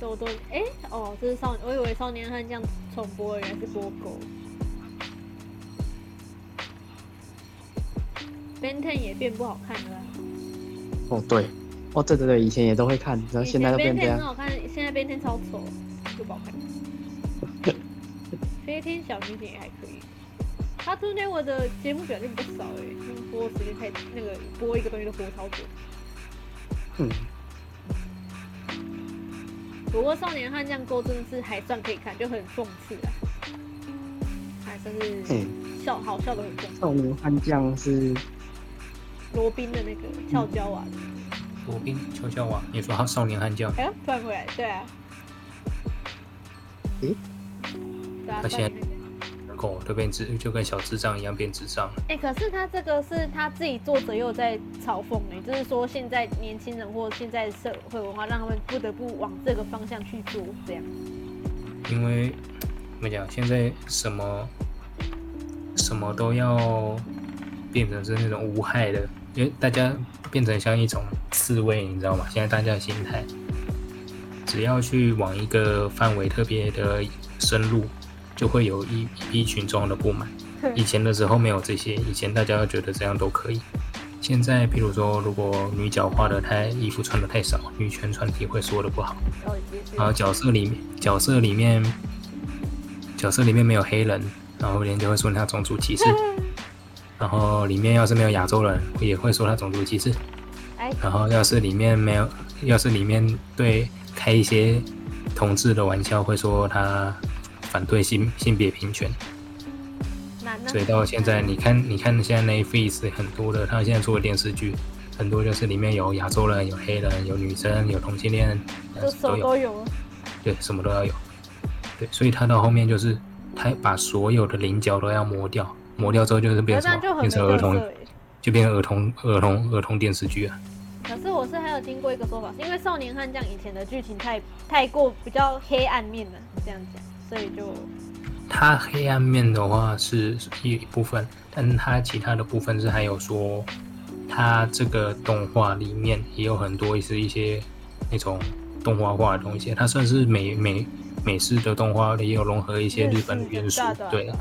都都哎哦，这是少，我以为少年汉这样重播，原来是播狗。Ben Ten 也变不好看了。哦对，哦对对对，以前也都会看，然后现在都变这样很。好看，现在 Ben Ten 超丑，就不好看。飞天小女警也还可以。他中间我的节目表现比较少哎，因为播时间太那个播一个东西都播超久。嗯，不过少年汉这样勾真的是还算可以看，就很讽刺啊，还算是嗯。笑好笑的很讽刺。少年悍将是罗宾的那个俏娇娃。的，罗宾俏娇娃，你说他少年悍将，哎呀，突然回来，对啊，诶？对啊，他现在少年悍将狗都变智，就跟小智障一样变智障了。哎、可是他这个是他自己作者又在嘲讽哎，就是说现在年轻人或现在社会文化让他们不得不往这个方向去做，这样。因为怎么讲，现在什么什么都要变成是那种无害的，因为大家变成像一种刺猬，你知道吗？现在大家的心态，只要去往一个范围特别的深入，就会有一一批群众的不满。以前的时候没有这些，以前大家觉得这样都可以。现在，譬如说，如果女角画的太衣服穿的太少，女权团体会说的不好。然后角色里面，角色里面，角色里面没有黑人，然后人家会说他种族歧视。然后里面要是没有亚洲人，也会说他种族歧视。哎，然后要是里面没有，要是里面对开一些同志的玩笑，会说他反对性性别平权。所以到现在，你看，你看现在 Netflix 很多的，他现在做的电视剧，很多就是里面有亚洲人、有黑人、有女生、有同性恋，都有。都有。对，什么都要有。对，所以他到后面就是他把所有的棱角都要磨掉，磨掉之后就是可变成变成儿童。就变成儿童儿童儿童电视剧啊。可是我是还有听过一个说法，是因为少年悍将以前的剧情太太过比较黑暗面了，这样讲，所以就它黑暗面的话是一部分，但是它其他的部分是还有说，它这个动画里面也有很多是一些那种动画化的东西，它算是美美美式的动画也有融合一些日本的元素对啊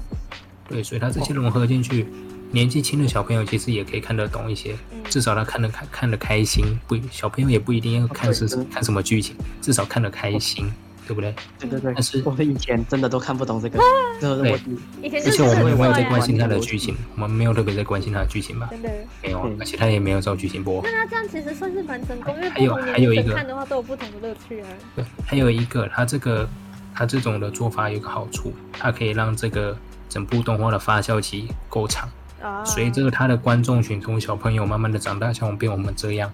对所以它这些融合进去，年纪轻的小朋友其实也可以看得懂一些，嗯至少他看得看看得开心，不小朋友也不一定要看是看什么剧情，至少看得开心，对不对？对对对但是，我们以前真的都看不懂这个，就是对我以前就之前我们也没有在关心他的剧情，我们没有特别在关心他的剧情吧？真的。没有嗯，而且他也没有照剧情播。那他这样其实算是蛮成功，因为还有不同还有一个年龄层看的话都有不同的乐趣啊。对，还有一个，它这个它这种的做法有一个好处，它可以让这个整部动画的发酵期够长。啊，随着他的观众群从小朋友慢慢的长大，像我们变我们这样，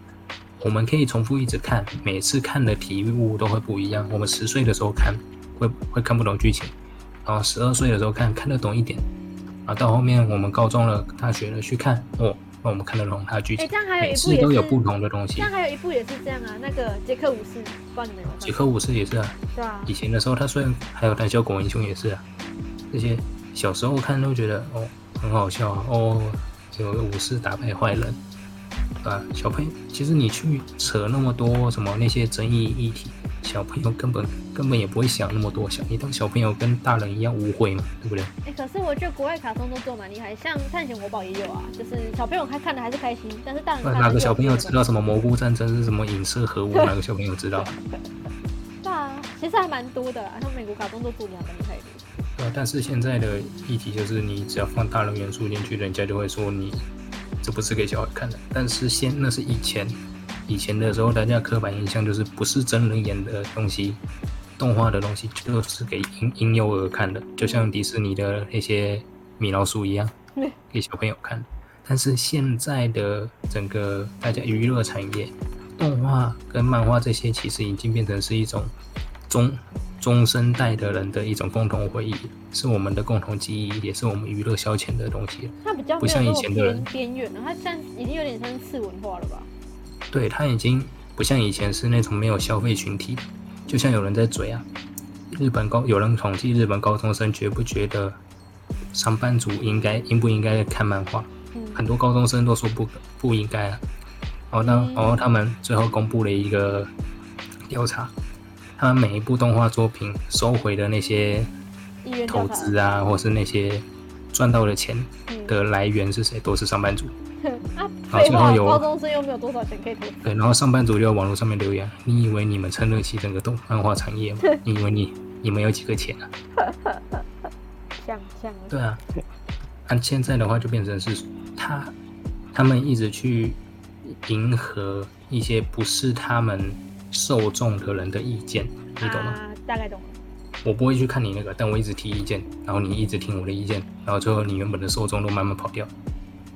我们可以重复一直看，每次看的体悟都会不一样。我们十岁的时候看会会看不懂剧情，然后十二岁的时候看看得懂一点，啊，到后面我们高中了、大学了去看，哦，那我们看得懂它的剧哎，情，这样还有每次一部也是，都有不同的东西这样。还有一部也是这样啊，那个杰克武士，不知？杰克武士也是啊，对啊以，前的时候他虽然还有胆小狗英雄也是啊，这些小时候看都觉得哦很好笑啊，哦有个武士打败坏人，啊，小朋友其实你去扯那么多什么那些争议议题，小朋友根本根本也不会想那么多，想你当小朋友跟大人一样无悔嘛，对不对？哎，可是我觉得国外卡通都做蛮厉害，像探险活宝也有啊，就是小朋友看看的还是开心，但是大人看哪个小朋友知道什么蘑菇战争是什么影射核武？哪个小朋友知道？对啊，其实还蛮多的啦，像美国卡通都做蛮厉害的。对啊，但是现在的议题就是，你只要放大人元素进去，人家就会说你这不是给小孩看的。但是现那是以前，以前的时候，大家刻板印象就是不是真人演的东西，动画的东西就是给婴婴幼儿看的，就像迪士尼的那些米老鼠一样嗯，给小朋友看。但是现在的整个大家娱乐产业，动画跟漫画这些，其实已经变成是一种中中生代的人的一种共同回忆，是我们的共同记忆，也是我们娱乐消遣的东西。它比较不像以前的人边边缘了，它现在已经有点像次文化了吧？对，它已经不像以前是那种没有消费群体，就像有人在嘴啊，日本高有人统计日本高中生觉不觉得上班族应该应不应该看漫画？嗯，很多高中生都说不不应该啊。然后呢然后他们最后公布了一个调查，他每一部动画作品收回的那些投资啊，或是那些赚到的钱嗯的来源是谁，都是上班族。啊，好废话，最后有高中生又没有多少钱可以。对，然后上班族就在网络上面留言：“你以为你们撑得起整个动漫画产业吗？你以为你你们有几个钱啊？” 像像对啊，按现在的话就变成是他他们一直去迎合一些不是他们受众的人的意见，你懂吗？啊，大概懂了。我不会去看你那个，但我一直提意见，然后你一直听我的意见，然后最后你原本的受众都慢慢跑掉。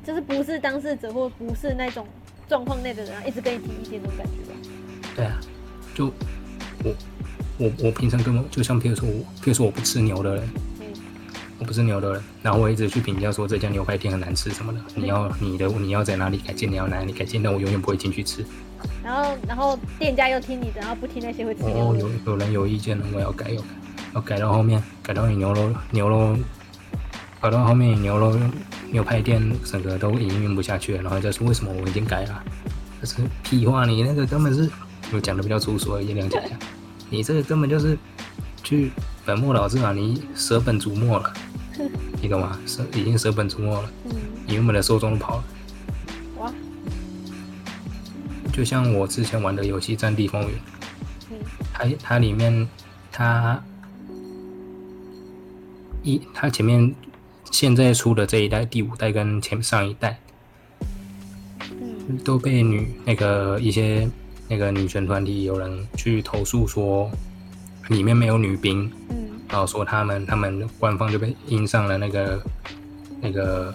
就是不是当事者或不是那种状况内的人，一直跟你提意见那种感觉吧。对啊，就我我我平常跟我就像譬如说我，譬如说我不吃牛的人，嗯，我不吃牛的人，然后我一直去评价说这家牛排店很难吃什么的，你要你的你要在哪里改进，你要哪里改进，但我永远不会进去吃。然后然后店家又听你的，然后不听那些会吃哦，有有人有意见了，我要改，要改，要改到后面，改到你牛肉牛肉，改到后面牛肉牛排店整个都营运不下去了，然后再说为什么我已经改了，这是屁话，你那个根本是我讲的比较粗俗而已，谅解一下，你这个根本就是去本末倒置啊，你舍本逐末了，你懂吗？舍已经舍本逐末了，嗯，你原本的受众都跑了。就像我之前玩的游戏《战地风云》，嗯。它它里面它一它前面现在出的这一代第五代跟前上一代嗯。都被女那个一些那个女权团体有人去投诉说里面没有女兵，嗯。然后说他们他们官方就被印上了那个那个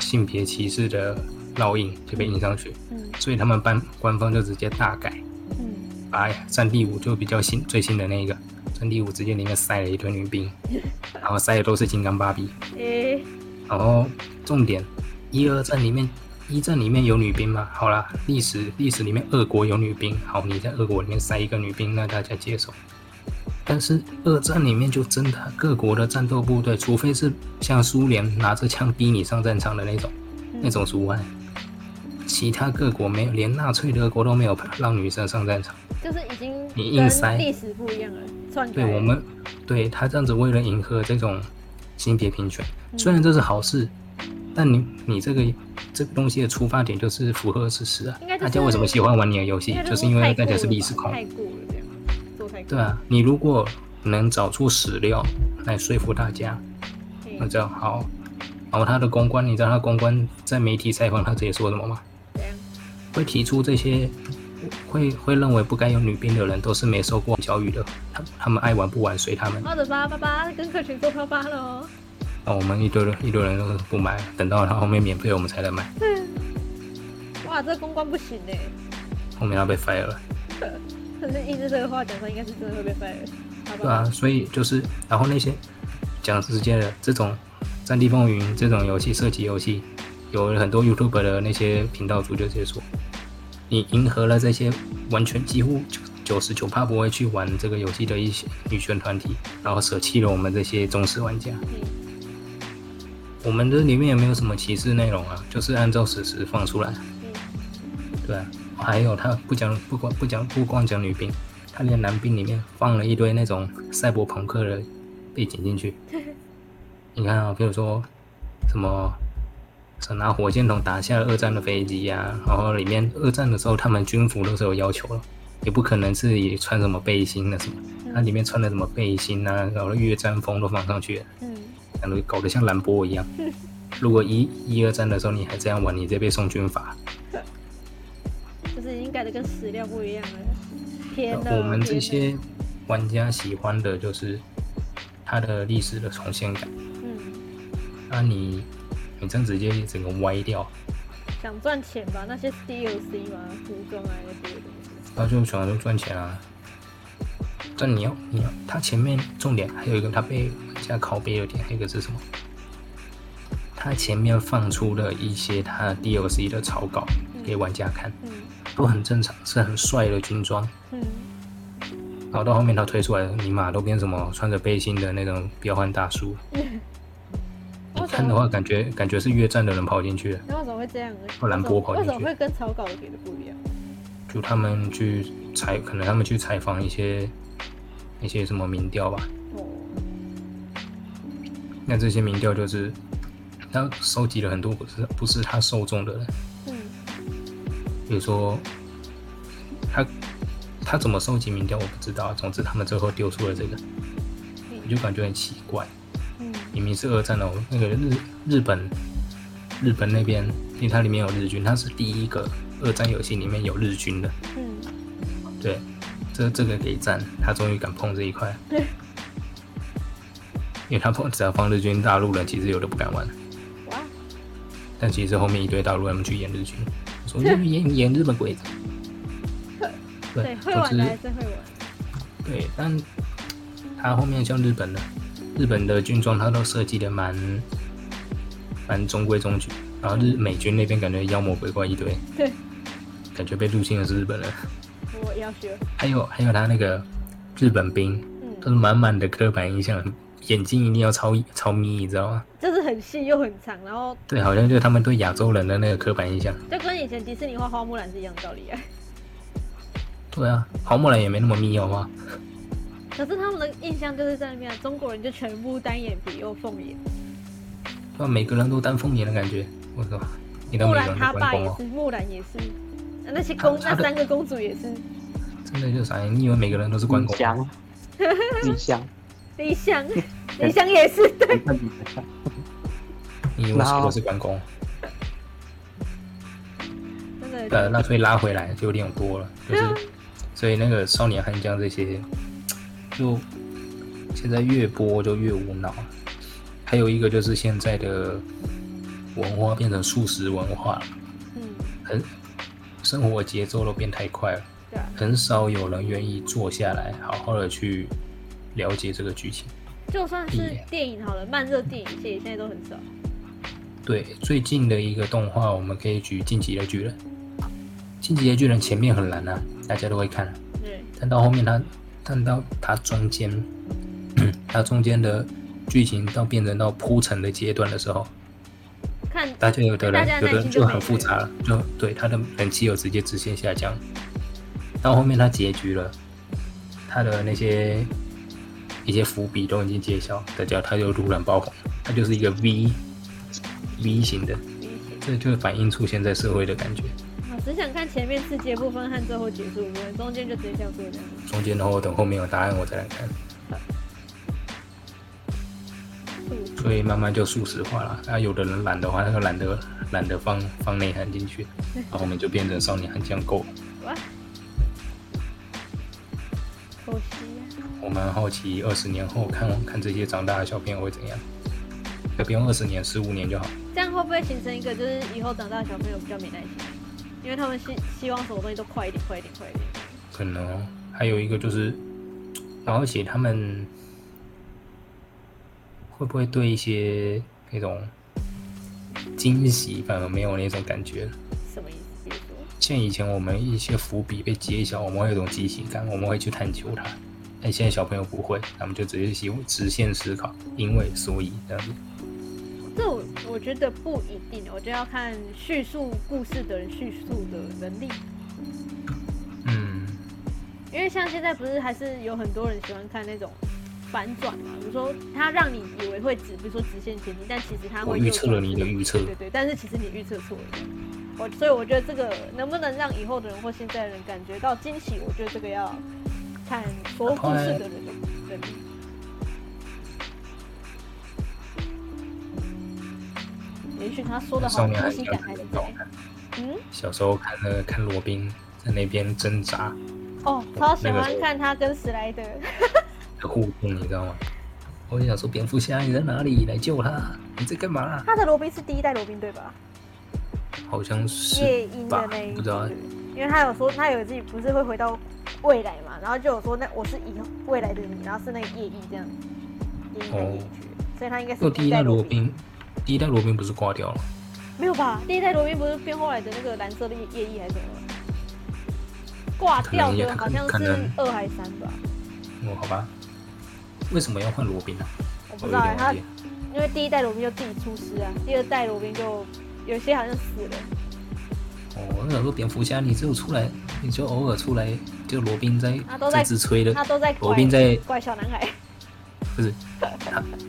性别歧视的烙印，就被印上去，嗯所以他们班官方就直接大改。嗯，把战地五就比较新最新的那一个战地五直接里面塞了一堆女兵，然后塞的都是金刚芭比，诶、然后重点一二战里面一战里面有女兵吗？好啦，历史历史里面二国有女兵，好你在二国里面塞一个女兵，那大家接受。但是二战里面就真的各国的战斗部队，除非是像苏联拿着枪逼你上战场的那种那种除外，其他各国没有，连纳粹德国都没有让女生上战场。就是已经你硬塞历史不一样了，对我们，对他这样子为了迎合这种性别平权，嗯虽然这是好事，但你你这个这个东西的出发点就是符合事实啊。就是大家为什么喜欢玩你的游戏就是因为大家是历史控。太过了这样，做太。对啊，你如果能找出史料来说服大家，那这样好。然后他的公关，你知道他公关在媒体采访他直接说什么吗？会提出这些，会会认为不该有女兵的人都是没受过教育的，他他们爱玩不玩随他们。好的吧，爸爸跟客群做啪啪了哦。那我们一堆人一堆人都不买，等到他后面免费我们才来买，哇，这公关不行哎。后面要被 fire 了。可是一直这个话讲出来，应该是真的会被 fire。对啊，所以就是，然后那些讲直接的这种《战地风云》这种游戏射击游戏，有很多 YouTube 的那些频道主就直接说，你迎合了这些完全几乎九十九趴不会去玩这个游戏的一些女权团体，然后舍弃了我们这些忠实玩家。嗯我们这里面也没有什么歧视内容啊，就是按照史实放出来。嗯对啊，还有他不讲不光不讲不光讲女兵，他连男兵里面放了一堆那种赛博朋克的背景进去。你看啊，比如说什么，是拿火箭筒打下二战的飞机呀、然后里面二战的时候他们军服都是有要求了，也不可能是也穿什么背心的什么，它里面穿的什么背心啊，然后越战风都放上去了，嗯，然后搞得像兰博一样。如果一一二战的时候你还这样玩，你直接被送军法。就是已经改的跟史料不一样了。我们这些玩家喜欢的就是它的历史的重现感。嗯，那你你这样直接整个歪掉，想赚钱吧？那些 DLC 嘛，服装啊那些东西。他就想着赚钱啊。但你要你要，它前面重点还有一个，它被玩家拷贝的点，还有一个是什么？它前面放出了一些它 DLC 的草稿给玩家看，嗯都很正常，是很帅的军装。嗯，然后到后面他推出来，尼玛都变什么穿着背心的那种彪悍大叔。你 看的话，感觉感觉是越战的人跑进去了，那为什么会这样呢？或兰波跑进去为什么会跟草稿给的不一样？就他们去采，可能他们去采访一些一些什么民调吧。哦，那这些民调就是他收集了很多不是不是他受众的人，嗯，比如说他他怎么收集民调我不知道，总之他们最后丢出了这个，我就感觉很奇怪。嗯，明明是二战哦，那个日日本日本那边，因为它里面有日军，它是第一个二战游戏里面有日军的。嗯，对，这这个给赞，他终于敢碰这一块。对，因为他碰只要放日军，大陆人其实有的不敢玩，哇，但其实后面一堆大陆人去演日军，说演演演日本鬼子。对，会玩的还是会玩。对，但他后面像日本的，日本的军装它都设计的蛮蛮中规中矩，然后日美军那边感觉妖魔鬼怪一堆，对，感觉被入侵的是日本人，我要学。还有还有他那个日本兵都嗯，是满满的刻板印象，眼睛一定要超超眯，你知道吗？就是很细又很长，然后对，好像就是他们对亚洲人的那个刻板印象。就跟以前迪士尼画花木兰是一样的道理啊。对啊，花木兰也没那么眯，好吗？可是他们的印象就是在那边啊，中国人就全部单眼皮又凤眼。对啊，每个人都单凤眼的感觉，我操！你的木兰他爸也是，木兰也是，啊那些公那三个公主也是。真的就是啥？你以为每个人都是关公？李湘，李湘，李湘，李湘也是，对，你以为谁都是关公？真的呃，那所以拉回来就有点多了，就是所以那个少年悍将这些，就现在越播就越无脑。还有一个就是现在的文化变成素食文化了，嗯，很生活节奏都变太快了，对啊，很少有人愿意坐下来好好的去了解这个剧情。就算是电影好了，慢热电影系现在都很少。对，最近的一个动画，我们可以举《进击的巨人》。《进击的巨人》前面很难啊，大家都会看，对，但到后面它，但到它中间，它中间的剧情到变成到铺陈的阶段的时候，看大家有的人有的人就很复杂了，就对他的人气有直接直线下降。到后面他结局了，他的那些一些伏笔都已经揭晓，大家他就突然爆红，他就是一个 V V 型的，这就反映出现在社会的感觉。我只想看前面世界部分和最后结束部分，中间就直接跳过这样。中间的话，等后面有答案我再来看，所以慢慢就速食化了。啊，有的人懒的话，他就懒得懒得放放内涵进去，然后后面就变成少年悍将够了。哇，可惜呀、我蛮好奇，二十年后看看这些长大的小朋友会怎样。也不用二十年，十五年就好。这样会不会形成一个，就是以后长大的小朋友比较没耐心，因为他们希希望什么东西都快一点，快一点，快一点。可能哦还有一个就是，而且他们会不会对一些那种惊喜反而没有那种感觉了？什么意思？像以前我们一些伏笔被揭晓，我们会有一种惊喜感，我们会去探究它。但现在小朋友不会，他们就直接喜直线思考，因为所以这样子。这我我觉得不一定，我觉得要看叙述故事的人叙述的能力。嗯，因为像现在不是还是有很多人喜欢看那种反转嘛，比如说他让你以为会直，比如说直线前进，但其实他会预测了你的预测对，对对，但是其实你预测错了。我所以我觉得这个能不能让以后的人或现在的人感觉到惊喜，我觉得这个要看说故事的人的能力。也许他说的好，少年呼吸悍将感。嗯，小时候看那个看罗宾在那边挣扎哦，超喜欢看他跟史莱德。的互动，你知道吗？我就想说，蝙蝠侠你在哪里？来救他！你在干嘛？他的罗宾是第一代罗宾对吧？好像是吧的那一不知道，因为他有说他有自己不是会回到未来嘛，然后就有说那我是以后未来的你，然后是那个夜莺这样，夜莺在夜去的，所以他应该是第一代罗罗宾，第一代罗宾不是挂掉了？没有吧？第一代罗宾不是变后来的那个蓝色的夜夜翼还是什么？挂掉的好像是二还是三吧？哦，好吧。为什么要换罗宾呢、我不知道他。因为第一代罗宾就自己出师啊，第二代罗宾就有些好像死了，哦，那个蝙蝠侠，你只有出来，你就偶尔出来，就罗宾在他都在自吹的他，都在罗宾在怪小男孩。不是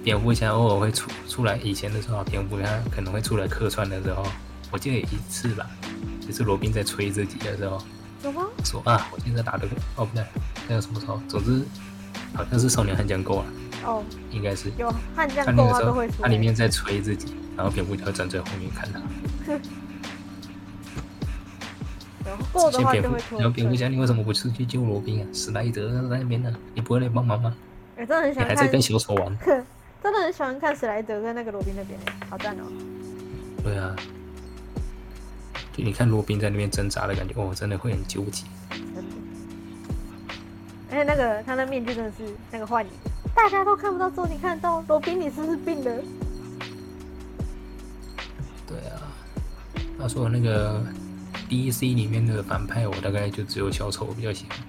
蝙蝠侠偶尔会出出来，以前的时候，蝙蝠侠可能会出来客串的时候，我记得有一次吧，就是罗宾在吹自己的时候，有吗？说啊，我现在打的哦不对，那个什么时候？总之好像是少年悍将够了，哦，应该是。有悍将他那个时候够他都会，出。他里面在吹自己，然后蝙蝠侠站在后面看他。然后蝙蝠侠，你为什么不出去救罗宾啊？史莱德在那边呢，你不会来帮忙吗？我真的很喜欢看，你还在跟小丑玩？真的很喜欢看史莱德跟那个罗宾那边，好赞哦。对啊，就你看罗宾在那边挣扎的感觉，哦，真的会很纠结。而且那个他那面具真的是那个幻影，大家都看不到，只有你看得到。罗宾，你是不是病了？对啊，他说那个 DC 里面的反派，我大概就只有小丑比较喜欢。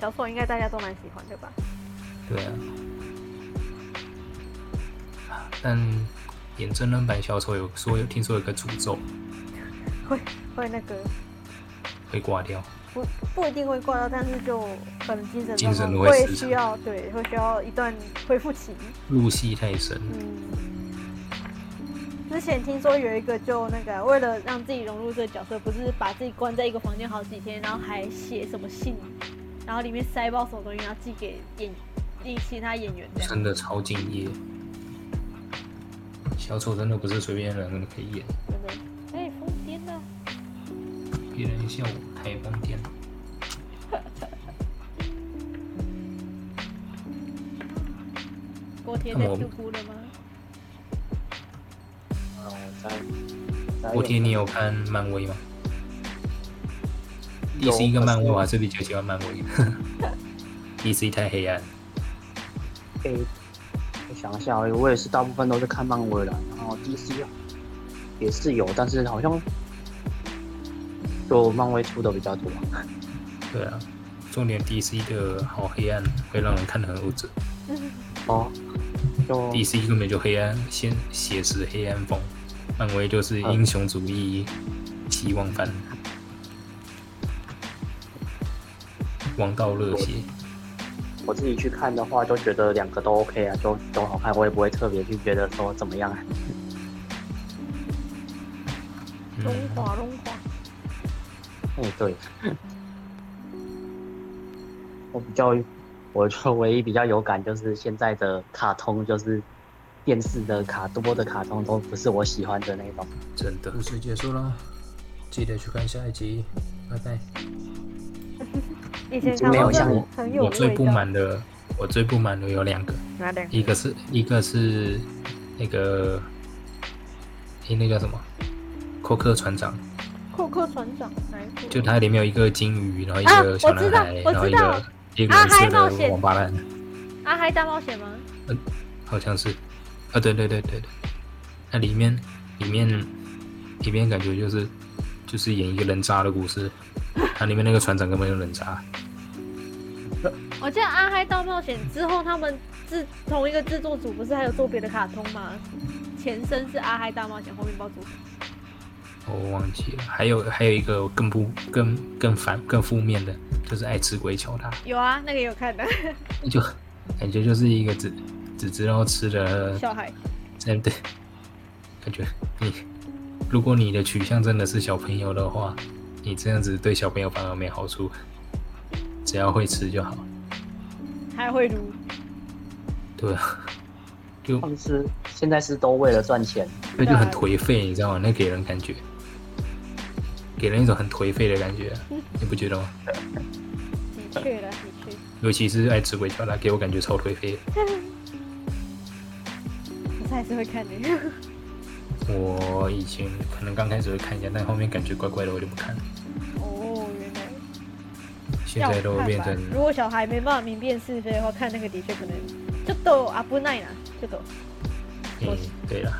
小丑应该大家都蛮喜欢的吧？对啊，但演真人版小丑有说有听说有个诅咒 会会那个会挂掉，不不一定会挂掉，但是就可能精神精神会需要对会需要一段恢复期。入戏太深。嗯，之前听说有一个就那个为了让自己融入这个角色，不是把自己关在一个房间好几天，然后还写什么信，然后里面塞包什么东西，然后寄给演寄其他演员这样。真的超敬业。小丑真的不是随便人可以演，真的，哎，疯癫了。别人笑我太疯癫了。锅贴在那我 Q 哭了吗？然后在在锅贴，你有看漫威吗？DC 跟漫威，我还是比较喜欢漫威。DC 太黑暗，可以我想一下，我也是大部分都是看漫威的，然后 DC 也是有，但是好像就漫威出的比较多。对啊，重点 DC 的好黑暗，会让人看得很无助。哦，就 DC 根本就黑暗，先写实黑暗风，漫威就是英雄主义，希望番，王道热血。我自己去看的话，就觉得两个都 OK 啊，都都好看，我也不会特别去觉得说怎么样啊。荣嗯，华龙华，嗯，对。我比较，我就唯一比较有感就是现在的卡通，就是电视的卡多的卡通都不是我喜欢的那种。真的。故事结束了，记得去看下一集，拜拜。以前没有像我我最不。满的，我最不满的有两个，哪两个？一个是一个是那个，诶，那叫什么？库克船长，库克船长哪一部？就它里面有一个金鱼，然后一啊个小男孩，然后一个一个阿蓝色的王八蛋，阿嗨大冒险吗？嗯好像是，啊，对对对对对，那里面里面里面感觉就是就是演一个人渣的故事，它里面那个船长根本就人渣，我记得《阿嗨大冒险》之后，他们制同一个制作组不是还有做别的卡通吗？前身是《阿嗨大冒险》，后面不知道做什么。我忘记了，还有还有一个更不更更反更负面的，就是爱吃鬼巧达，有啊，那个有看的就感觉就是一个只只知道吃的小孩。真的，感觉你如果你的取向真的是小朋友的话，你这样子对小朋友反而没好处，只要会吃就好。还会撸，对啊，就他们是现在是都为了赚钱，那就很颓废，你知道吗？那给人感觉，给人一种很颓废的感觉，你不觉得吗？的确了，的确。尤其是爱吃鬼巧达，给我感觉超颓废。可是还是会看的。我以前可能刚开始会看一下，但后面感觉怪怪的，我就不看了。哦，原来现在都变成如果小孩没办法明辨是非的话，看那个的确可能就都啊不耐啦，就都。嗯，对了，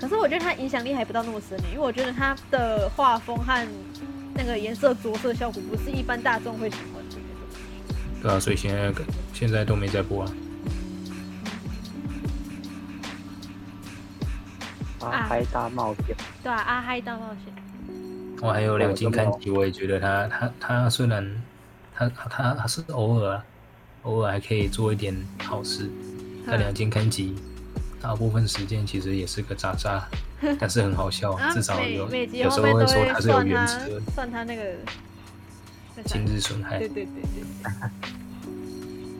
可是我觉得它影响力还不到那么深呢，因为我觉得它的画风和那个颜色着色效果不是一般大众会喜欢的。对啊，所以现在现在都没在播啊。阿嗨大冒险，对啊，阿嗨大冒险，我还有两金看吉，我也觉得他他他虽然他他他是偶尔啊偶尔还可以做一点好事，但两金看吉大部分时间其实也是个渣渣，但是很好笑，啊至少有有时候会说他是有原则，算他那个那啥今日损害。对。对对对，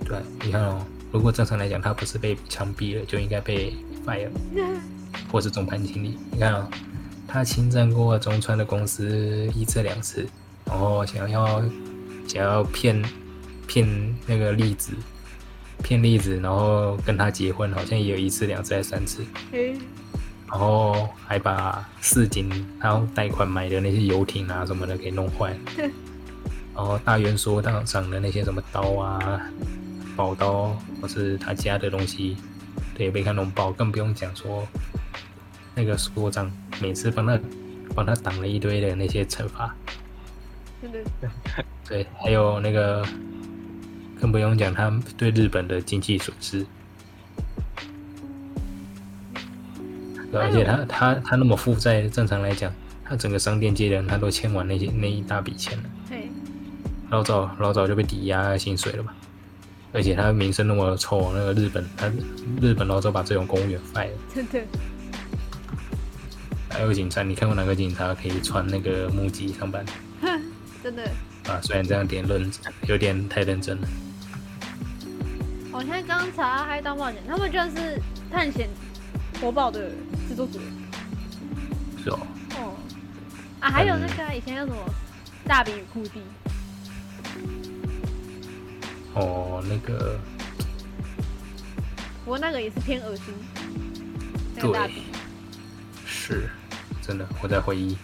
对，你看哦，如果正常来讲，他不是被枪毙了，就应该被 fire，或是总盘经理。你看哦，他侵占过中川的公司一次两次，然后想要想要骗骗那个栗子，骗栗子，然后跟他结婚，好像也有一次两次还三次，然后还把四井他贷款买的那些游艇啊什么的给弄坏，然后大元所长上的那些什么刀啊、宝刀或是他家的东西，对，被他弄爆，更不用讲说那个所长每次帮他帮他挡了一堆的那些惩罚，对，还有那个更不用讲他对日本的经济损失。对，而且他他他那么负债，正常来讲，他整个商店街的人他都欠完那些那一大笔钱了，对，老早老早就被抵押薪水了吧？而且他名声那么臭，那个日本他日本老早把这种公务员 fire 了。真的还有警察，你看过哪个警察可以穿那个木屐上班 真的。啊？虽然这样点论有点太认真了。我现在刚刚查《阿嗨大冒险》，他们居然是探险活宝的制作组。是哦，哦，啊，还有那个啊以前叫什么《大饼与库蒂》，哦，那个不过那个也是偏恶心。那个大对，，是真的，我在回忆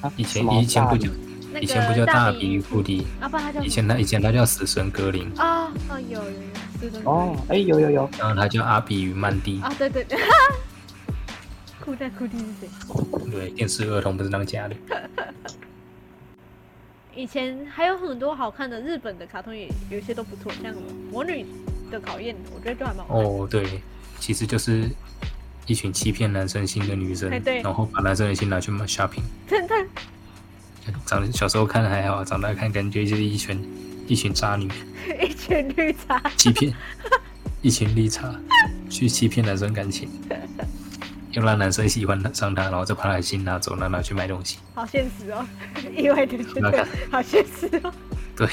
啊以前以前不叫大比那以前不叫大比比与库蒂，啊，不然他叫以前他以前他叫死神格林，啊啊有有有，是的哦，哎，有有有，然后他叫阿比与曼蒂。啊，对对对，库代库蒂是谁？对，电视儿童不是当家的。以前还有很多好看的日本的卡通也，有一些都不错，像《魔女的考验》，我觉得都还蛮好看。哦，对，其实就是一群欺骗男生心的女生哎对，然后把男生的心拿去买 shopping。真的，长小时候看还好，长大看感觉就是一群一群渣女，一群绿茶，欺骗一群绿茶，去欺骗男生感情，要让男生喜欢上他，然后再把他的心拿走，让他去买东西。好现实哦，意外的觉得好现实哦。对。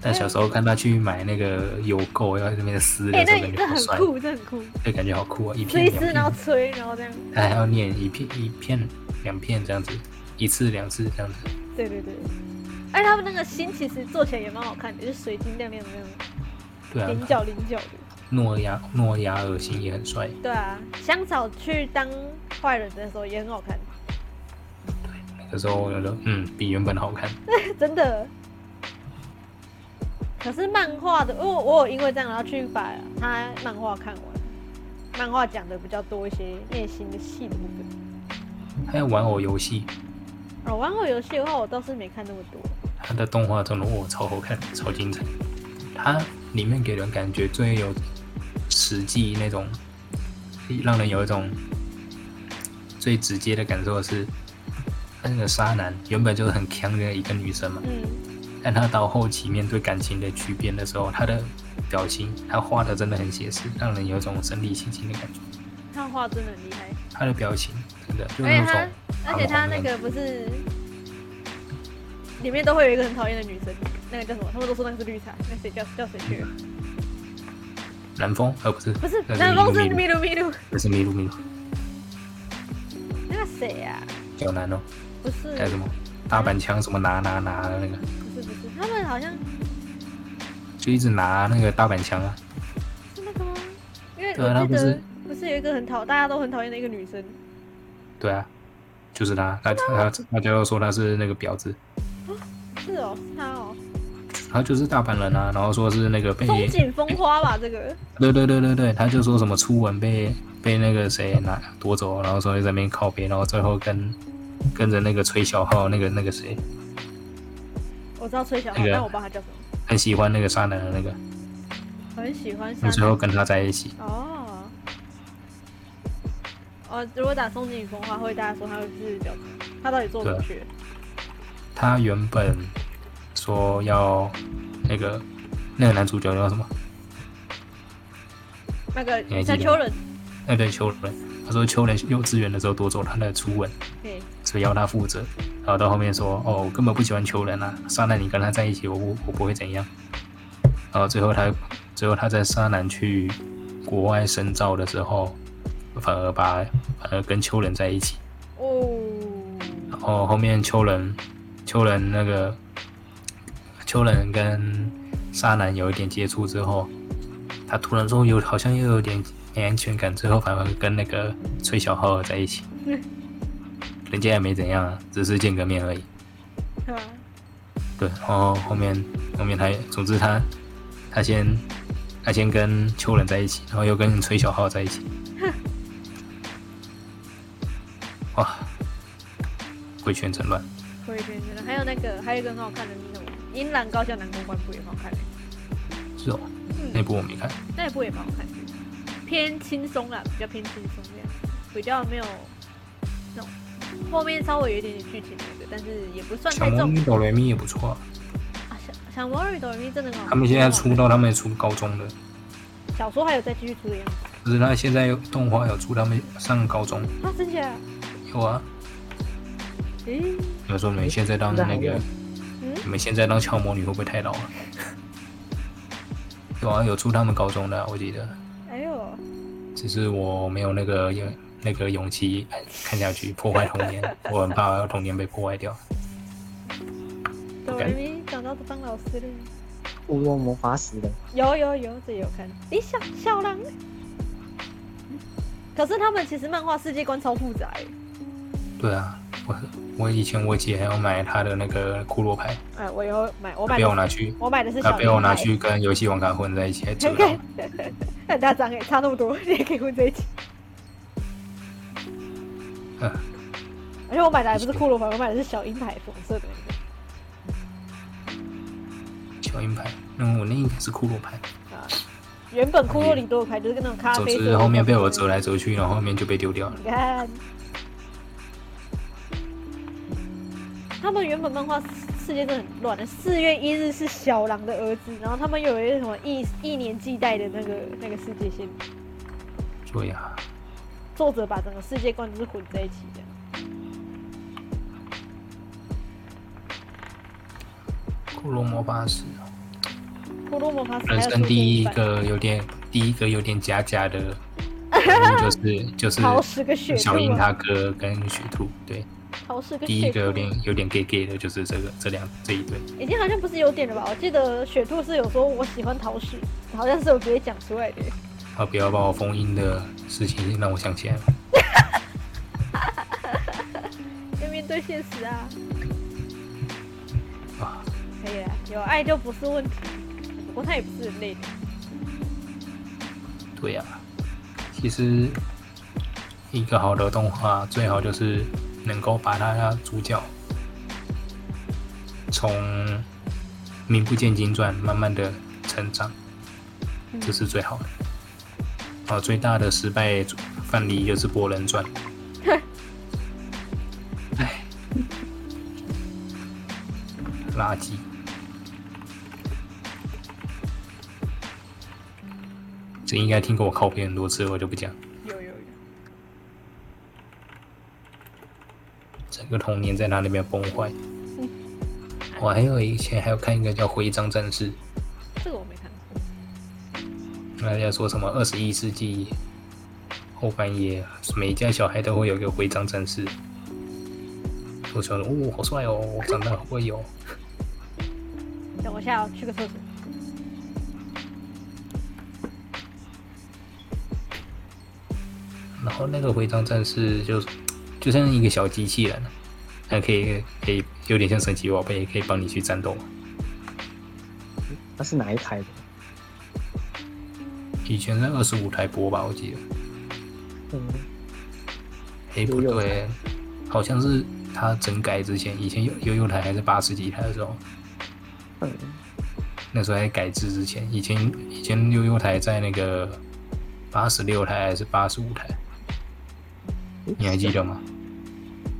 但小时候看他去买那个邮购，要在那边撕哎、的时候，那这感觉好帅，很酷，这很酷，就感觉好酷啊！一片一吃，片然后，吹，然后这样。他还要念一片一片两片这样子，一次两次这样子。对对对，而且他们那个心其实做起来也蛮好看的，就是水晶亮亮的那种，对啊，菱角菱角的。诺亚诺亚尔星也很帅。对啊，香草去当坏人的时候也很好看，那个时候我觉得，嗯，比原本好看。真的。可是漫画的，我我有因为这样，然后去把他漫画看完。漫画讲的比较多一些内心的戏的部分。还有玩偶游戏，哦，玩偶游戏的话，我倒是没看那么多。它的动画真的哇超好看，超精彩。它里面给人感觉最有实际那种，让人有一种最直接的感受的是，他那个渣男原本就是很强的一个女生嘛，嗯，但他到后期面对感情的巨变的时候，他的表情，他画的真的很写实，让人有一种身临其境的感觉。他画真的很厉害。他的表情真的就是而且他那种，而且他那个不是里面都会有一个很讨厌的女生，那个叫什么？他们都说那个是绿茶，那谁叫叫谁去了？南风，呃不是不是，那南风是麋鹿麋鹿，不是麋鹿麋鹿，那个谁呀？小南哦。不是，还有什么？大板枪什么拿拿拿的那个，不是不是，他们好像就一直拿那个大板枪啊。是那个吗？因为对啊我记得他不是不是有一个很讨大家都很讨厌的一个女生，对啊，就是他，他他大家都说她是那个婊子，是哦，是她哦，他就是大阪人啊，然后说是那个被，风景风花吧，这个。对对对对对，他就说什么初吻被被那个谁拿夺走，然后说在那边靠边，然后最后跟跟着那个崔小浩那个那个谁。我知道崔小浩，那个但我不知道他叫什么，很喜欢那个沙男的那个，很喜欢那山最后跟他在一起，哦，哦，如果打松井风的话，会大家说他会是角色，他到底做什么去？他原本说要那个那个男主角叫什么？那个秋人，那对秋人，他说秋人幼稚园的时候夺走他的初吻，对，所以要他负责。然后到后面说，哦，我根本不喜欢秋人啊，沙男你跟他在一起，我不我不会怎样。然后最后他最后他在沙男去国外深造的时候，反而把反而跟秋人在一起。哦，然后后面秋人秋人那个秋人跟沙男有一点接触之后，他突然说有好像又有点没安全感，最后反而跟那个崔小浩在一起。人家也没怎样啊，只是见个面而已。对，然后后面后面他，总之他他先他先跟秋人在一起，然后又跟崔小浩在一起。哇，鬼圈真乱。鬼圈真乱，还有那个，还有一个很好看的那种《英兰高校男公关部》也蛮好看的，是哦，嗯。那部我没看。那一部也蛮好看的，偏轻松啦，比较偏轻松这样，比较没有那种后面稍微有一点点剧情那个，但是也不算小太重魔女哆来咪也不错、啊，啊。小小魔女哆咪真的很好看，他们现在出到他们出高中的，小说还有再继续出的样子。可是他现在有动画有出他们上高中，啊，真假？有啊。诶，有时候你们现在当那个，嗯你们现在当俏魔女会不会太老了？有啊，有出他们高中的啊、我记得，哎呦，只是我没有那个勇那个勇气看下去，破坏童年，我很怕童年被破坏掉。哆来咪长大都当老师了。乌龙魔法使的，有有有，这也有看。诶，小小狼。可是他们其实漫画世界观超复杂。对啊，我我以前我姐还要买她的那个骷髅牌，哎，我有买，我买被我拿去，我买的是她被我拿去跟游戏王卡混在一起，还折看到看。很大张哎，差那么多，你也可以混在一起。嗯 而且我买的还不是骷髅牌，我买的是小鹰牌，粉色的那小鹰牌，嗯，我那应该是骷髅牌。啊。原本骷髅里多的牌就是跟那种咖啡色的。之后面被我折来折去，然后后面就被丢掉了。你看，他们原本漫画世界真的很乱的。四月一日是小狼的儿子，然后他们有一个什么一一年季代的那个那个世界线，对呀、作者把整个世界观都是混在一起的。骷髅魔法师，骷髅魔法使还人有生第一个有点第一个有点假假的 就是就是桃矢跟雪兔啊。小樱他哥跟雪兔，对，第一个有点有点 gay gay 的就是这个这两这一对。已经好像不是有点了吧？我记得雪兔是有说我喜欢桃矢，好像是有直接讲出来的。啊，不要把我封印的事情让我想起来了。要面对现实啊！啊，可以啦，有爱就不是问题。不过他也不是人类的。对呀、其实一个好的动画最好就是能够把他的主角从名不见经传慢慢的成长，嗯这是最好的。啊，最大的失败范例就是《博人传》。哎，垃圾。这应该听过我靠片很多次，我就不讲。有有有，整个童年在他那边崩坏。我还有以前还有看一个叫《徽章战士》，这个我没看过。大家说什么二十一世纪后半夜，每家小孩都会有一个徽章战士。我说哦，好帅哦，我长大会有。等我下、哦，去个厕所。然后那个徽章战士就就像一个小机器人，它可以可以有点像神奇宝贝，可以帮你去战斗。那是哪一台的？以前在二十五台播吧，我记得。嗯，哎，不对，好像是它整改之前，以前有悠悠台还是八十几台的时候，嗯，那时候还改制之前，以前以前悠悠台在那个八十六台还是八十五台，你还记得吗？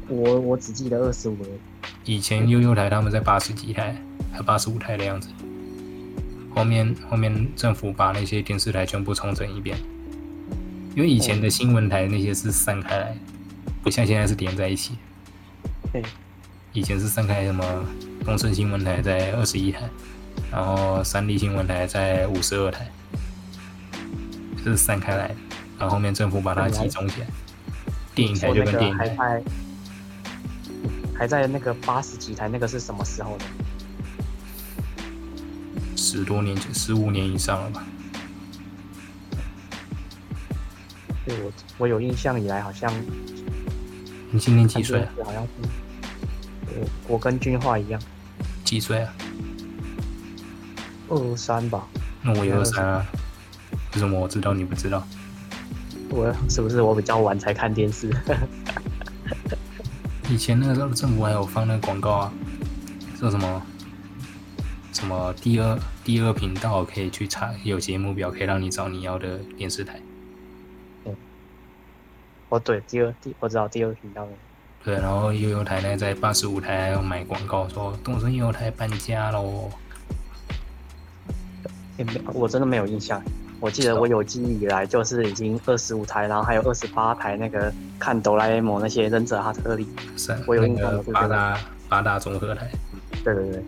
我我只记得二十五而已。以前悠悠台他们在八十几台，还八十五台的样子。后面后面政府把那些电视台全部重整一遍，因为以前的新闻台那些是散开来的，不像现在是连在一起。对，以前是散开，什么东森新闻台在二十一台，然后三立新闻台在五十二台，这是散开来的。然后后面政府把它集中起来，电影台就跟电影台。还在那个八十几台，那个是什么时候的？十多年前，十五年以上了吧？对我我有印象以来，好像你今年几岁啊？好像是，我我跟君化一样，几岁啊？二三吧。那我也二三啊。为什么我知道你不知道？我是不是我比较晚才看电视？以前那个时候政府还有放那个广告啊，说什么什么第二第二频道可以去查，有节目表可以让你找你要的电视台。嗯，哦对，第二第我知道第二频道的。对，然后悠悠台呢在八十五台还要买广告，说东森悠悠台搬家喽。也没，我真的没有印象。我记得我有记忆以来就是已经二十五台，然后还有二十八台那个看哆啦 A 梦那些忍者哈特利，是我有印象那个八大八大综合台。对对对，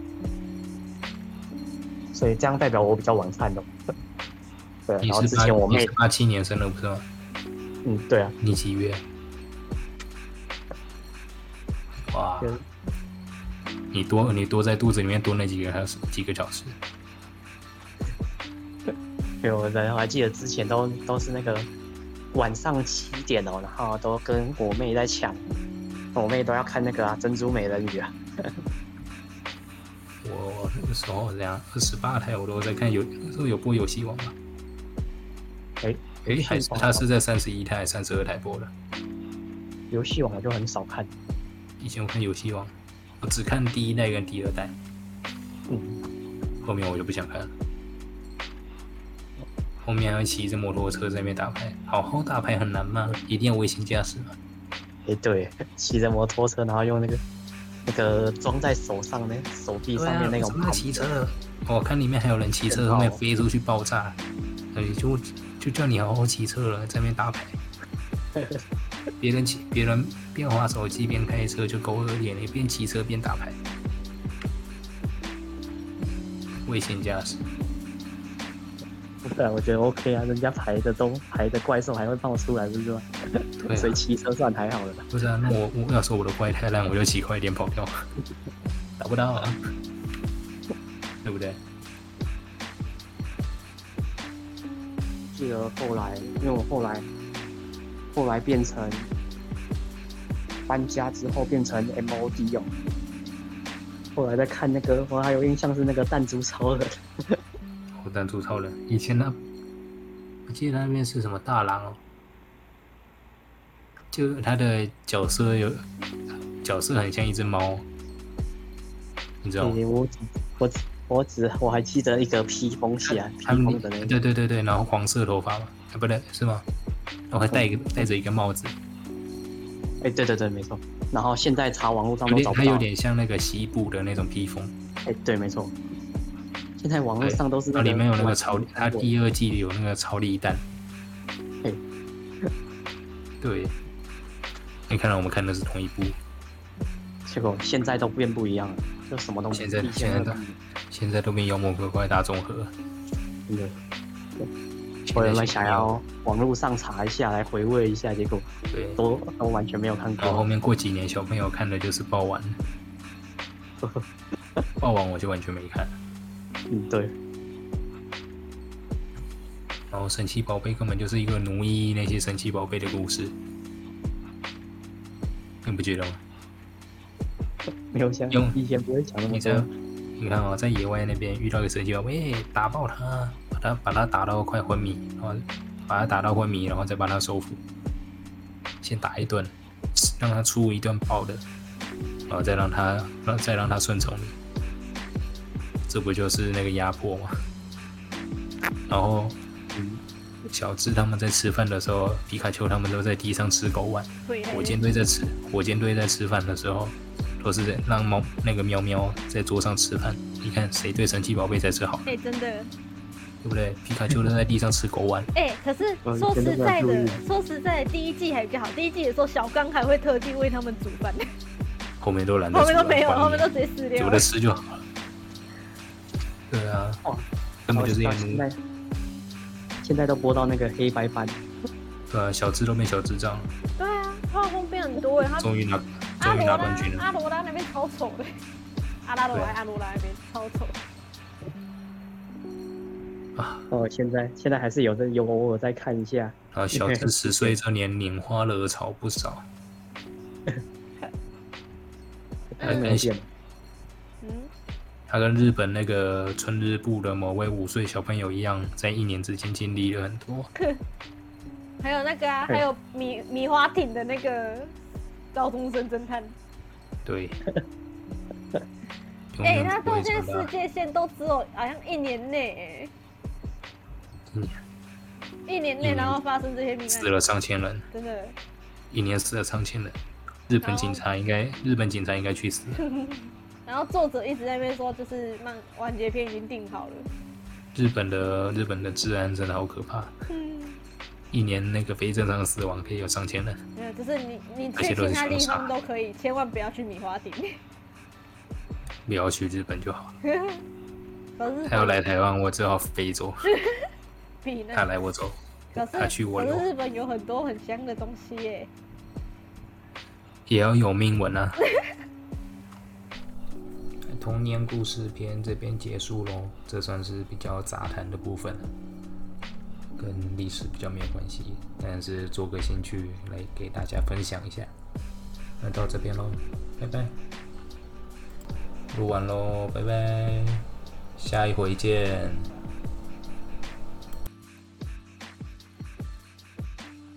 所以这样代表我比较晚看的。对，然后之前我妹八七年生的不是吗？嗯，对啊。你几月？哇！你多你多在肚子里面多那几个还有几个小时？有我还记得之前都都是那个晚上七点哦，然后都跟我妹在抢，我妹都要看那个啊《珍珠美人鱼》啊。我那个时候这样二十八台我都在看，有那时候有播游戏王吗？哎哎，还是他是在三十一台、三十二台播的？游戏王我就很少看，以前我看游戏王，我只看第一代跟第二代，嗯，后面我就不想看了。后面还骑着摩托车在那边打牌，好好打牌很难吗？一定要危险驾驶吗？哎，对，骑着摩托车，然后用那个那个装在手上那手臂上面那种。什么骑车？我看里面还有人骑车，后面飞出去爆炸，哎，就就叫你好好骑车了，在那边打牌。别人骑，别人边滑手机边开车就够恶劣，你边骑车边打牌，危险驾驶。对啊，我觉得 OK 啊，人家排的都排的怪兽还会冒出来，不是吗？所以骑车算还好了。不是啊，那我我要说我的怪太烂，我就骑快一点跑掉，打不到啊，对不对？记得后来，因为我后来后来变成搬家之后变成 MOD 哦，后来在看那个，我还有印象是那个弹珠超人。弹珠超人，以前呢，我记得那边是什么大狼哦，就他的角色有角色很像一只猫，你知道吗？我我我只我还记得一个披风起来，披风的那个，对对对对，然后黄色头发嘛，啊不对是吗？然后还戴一个戴着一个帽子，哎对对对没错，然后现在查网络上都找不到，它有点像那个西部的那种披风，哎对没错。现在网络上都是那里面有那个超，它第二季有那个超力蛋。对，对，你看到我们看的是同一部，结果现在都变不一样了，就什么东西？现在现在都现在都变妖魔鬼怪大综合。真的，我原本想要网络上查一下来回味一下，结果对都都完全没有看过。然后后面过几年小朋友看的就是爆丸，爆丸我就完全没看。嗯，对。然后神奇宝贝根本就是一个奴役那些神奇宝贝的故事，你不觉得吗？没有想用以前不会讲那么多。你看啊，在野外那边遇到一个神奇宝贝，打爆他，把他把他打到快昏迷，然后把他打到昏迷，然后再把他收服，先打一顿，让他出一段爆的，然后再让他让再让他顺从你。这不就是那个压迫吗？然后，小智他们在吃饭的时候，皮卡丘他们都在地上吃狗碗，火箭队在吃，火箭队在吃饭的时候，都是让猫那个喵喵在桌上吃饭。你看谁对神奇宝贝才是好，哎、真的，对不对？皮卡丘都在地上吃狗碗，哎、可是 嗯说实在的说实在的，第一季还比较好。第一季的时候，小刚还会特地为他们煮饭，后面都懒 得后面都没有，后面都直接撕掉煮了了。吃就好了。对啊，哦根本就是一幕，到现在现在都播到那个黑白版，对啊，小智都变小智障。了，对啊，画风变很多哎，他终于拿终于拿冠军了。阿罗拉那边超丑的，阿拉罗对拉阿罗拉那边超丑。啊，哦，现在现在还是有的有偶尔再看一下，啊，小智十岁这年龄花惹草不少，还没有变。嗯，他跟日本那个春日部的某位五岁小朋友一样，在一年之间经历了很多。还有那个啊，还有米米花町的那个高中生侦探。对，哎、远不那中间会长大世。界线都只有好像一年内、一年内一年然后发生这些命案，死了上千人，真的。一年死了上千人。日本警察应该，日本警察应该去死。然后作者一直在那边说，就是漫完结篇已经定好了。日本的日本的治安真的好可怕，嗯，一年那个非正常死亡可以有上千人。没有，就是你你去其他地方都可以，千万不要去米花町。不要去日本就好。可是他要来台湾，我只好飞走；比那他来我走，他去我可是留，日本有很多很香的东西耶。也要有命文啊。童年故事篇这边结束喽，这算是比较杂谈的部分，跟历史比较没有关系，但是做个兴趣来给大家分享一下。那到这边喽，拜拜。录完喽，拜拜，下一回见。